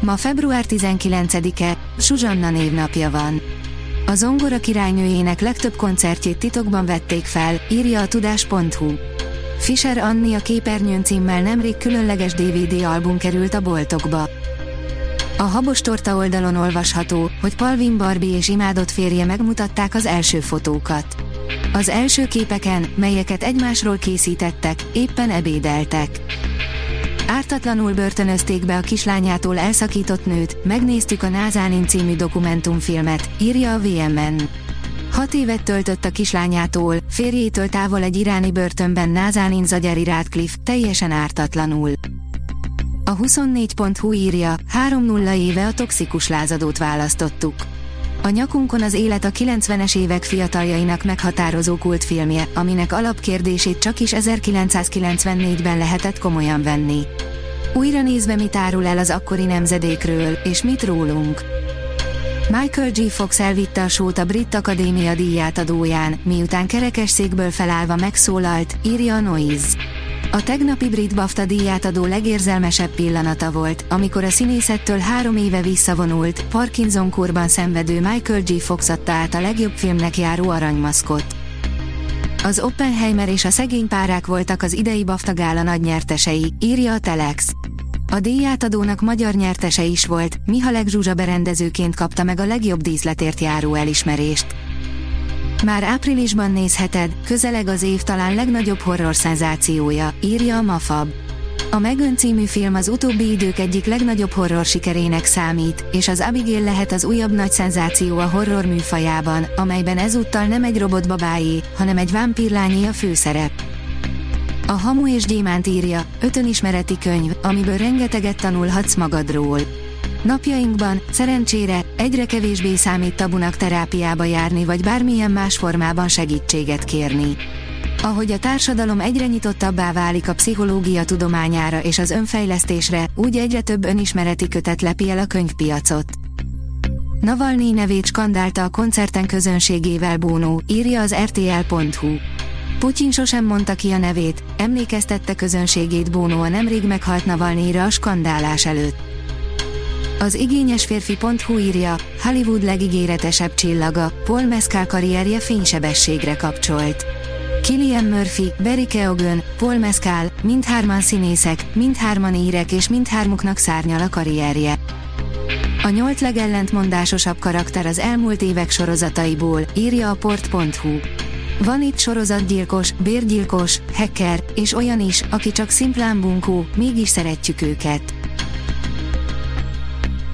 Ma február 19-e, Suzsanna névnapja van. A zongora királynőjének legtöbb koncertjét titokban vették fel, írja a tudás.hu. Fischer Anni a képernyőn címmel nemrég különleges DVD album került a boltokba. A Habos Torta oldalon olvasható, hogy Palvin Barbie és imádott férje megmutatták az első fotókat. Az első képeken, melyeket egymásról készítettek, éppen ebédeltek. Ártatlanul börtönözték be a kislányától elszakított nőt, megnéztük a Názánin című dokumentumfilmet, írja a VMN. Hat évet töltött a kislányától, férjétől távol egy iráni börtönben Názánin Zagyari Radcliffe, teljesen ártatlanul. A 24.hu írja, 3-0 éve a toxikus lázadót választottuk. A nyakunkon az élet a 90-es évek fiataljainak meghatározó kultfilmje, aminek alapkérdését csak is 1994-ben lehetett komolyan venni. Újra nézve mit árul el az akkori nemzedékről, és mit rólunk. Michael G. Fox elvitte a sót a Brit Akadémia díjátadóján, miután kerekesszékből felállva megszólalt, írja a Noise. A tegnapi Brit BAFTA díjátadó legérzelmesebb pillanata volt, amikor a színészettől három éve visszavonult, Parkinson-kórban szenvedő Michael G. Fox adta át a legjobb filmnek járó aranymaszkot. Az Oppenheimer és a szegény párák voltak az idei BAFTA gála nagy nyertesei, írja a Telex. A díjátadónak magyar nyertese is volt, Mihalek Zsuzsa berendezőként kapta meg a legjobb díszletért járó elismerést. Már áprilisban nézheted, közeleg az év talán legnagyobb horror szenzációja, írja a Mafab. A Megön című film az utóbbi idők egyik legnagyobb horror sikerének számít, és az Abigail lehet az újabb nagy szenzáció a horror műfajában, amelyben ezúttal nem egy robotbabájé, hanem egy vámpírlányé a főszerep. A Hamu és Gyémánt írja, ötönismereti könyv, amiből rengeteget tanulhatsz magadról. Napjainkban, szerencsére, egyre kevésbé számít tabunak terápiába járni vagy bármilyen más formában segítséget kérni. Ahogy a társadalom egyre nyitottabbá válik a pszichológia tudományára és az önfejlesztésre, úgy egyre több önismereti kötet lepi el a könyvpiacot. Navalnyi nevét skandálta a koncerten közönségével Bónó, írja az rtl.hu. Putyin sosem mondta ki a nevét, emlékeztette közönségét Bónó a nemrég meghalt Navalnyira a skandálás előtt. Az igényes férfi.hu írja, Hollywood legígéretesebb csillaga, Paul Mescal karrierje fénysebességre kapcsolt. Killian Murphy, Barry Keoghan, Paul Mescal, mindhárman színészek, mindhárman írek és mindhármuknak szárnyal a karrierje. A nyolc legellentmondásosabb karakter az elmúlt évek sorozataiból, írja a port.hu. Van itt sorozatgyilkos, bérgyilkos, hacker, és olyan is, aki csak szimplán bunkó, mégis szeretjük őket.